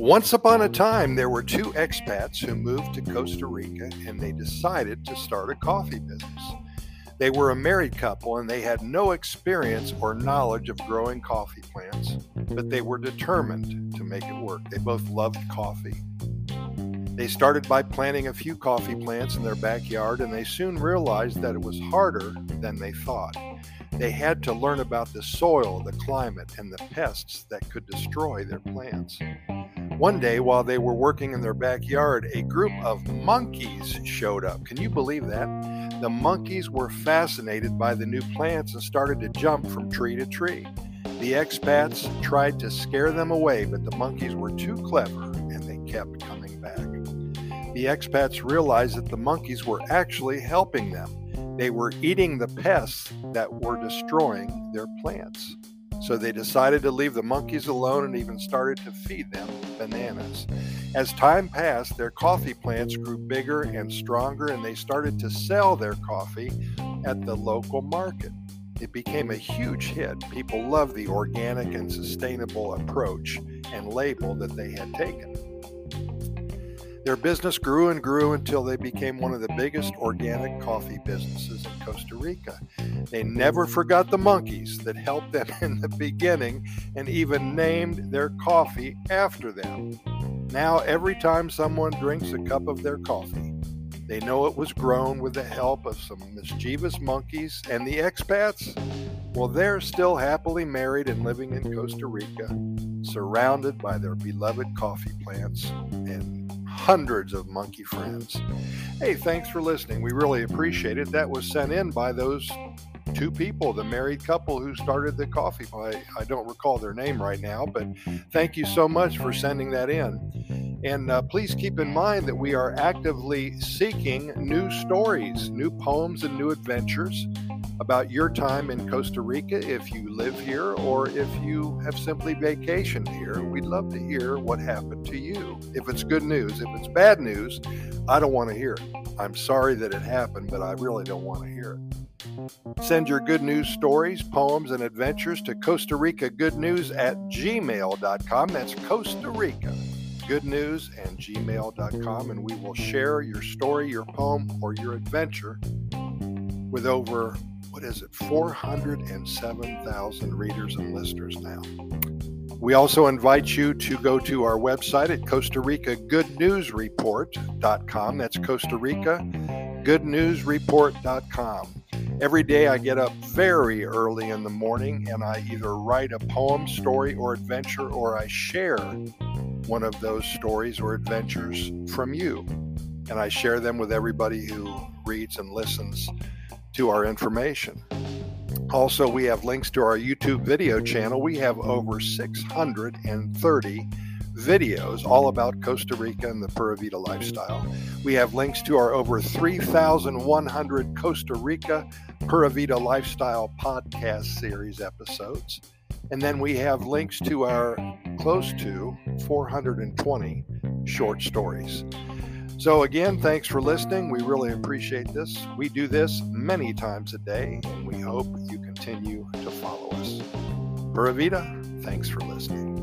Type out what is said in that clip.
Once upon a time, there were two expats who moved to Costa Rica and they decided to start a coffee business. They were a married couple and they had no experience or knowledge of growing coffee plants, but they were determined to make it work. They both loved coffee. They started by planting a few coffee plants in their backyard and they soon realized that it was harder than they thought. They had to learn about the soil, the climate, and the pests that could destroy their plants. One day, while they were working in their backyard, a group of monkeys showed up. Can you believe that? The monkeys were fascinated by the new plants and started to jump from tree to tree. The expats tried to scare them away, but the monkeys were too clever and they kept coming back. The expats realized that the monkeys were actually helping them. They were eating the pests that were destroying their plants. So they decided to leave the monkeys alone and even started to feed them bananas. As time passed, their coffee plants grew bigger and stronger, and they started to sell their coffee at the local market. It became a huge hit. People loved the organic and sustainable approach and label that they had taken. Their business grew and grew until they became one of the biggest organic coffee businesses in Costa Rica. They never forgot the monkeys that helped them in the beginning and even named their coffee after them. Now, every time someone drinks a cup of their coffee, they know it was grown with the help of some mischievous monkeys and the expats. Well, they're still happily married and living in Costa Rica, surrounded by their beloved coffee plants and hundreds of monkey friends. Hey, thanks for listening. We really appreciate it. That was sent in by those two people, the married couple who started the coffee. I, I don't recall their name right now, but thank you so much for sending that in. And uh, please keep in mind that we are actively seeking new stories, new poems, and new adventures about your time in Costa Rica if you live here or if you have simply vacationed here. We'd love to hear what happened to you. If it's good news, if it's bad news, I don't want to hear it. I'm sorry that it happened, but I really don't want to hear it. Send your good news stories, poems, and adventures to Costa Rica Good News at gmail.com. That's Costa Rica Good News and gmail.com, and we will share your story, your poem, or your adventure with over what is it, 407,000 readers and listeners now. We also invite you to go to our website at Costa Rica Good News Report.com. That's Costa Rica Good News Report.com. Every day I get up very early in the morning and I either write a poem, story, or adventure, or I share one of those stories or adventures from you. And I share them with everybody who reads and listens to our information. Also, we have links to our YouTube video channel. We have over 630 videos all about Costa Rica and the Pura Vida lifestyle. We have links to our over 3,100 Costa Rica Pura Vida lifestyle podcast series episodes. And then we have links to our close to 420 short stories. So, again, thanks for listening. We really appreciate this. We do this many times a day, and we hope you continue to follow us. Pura Vida, thanks for listening.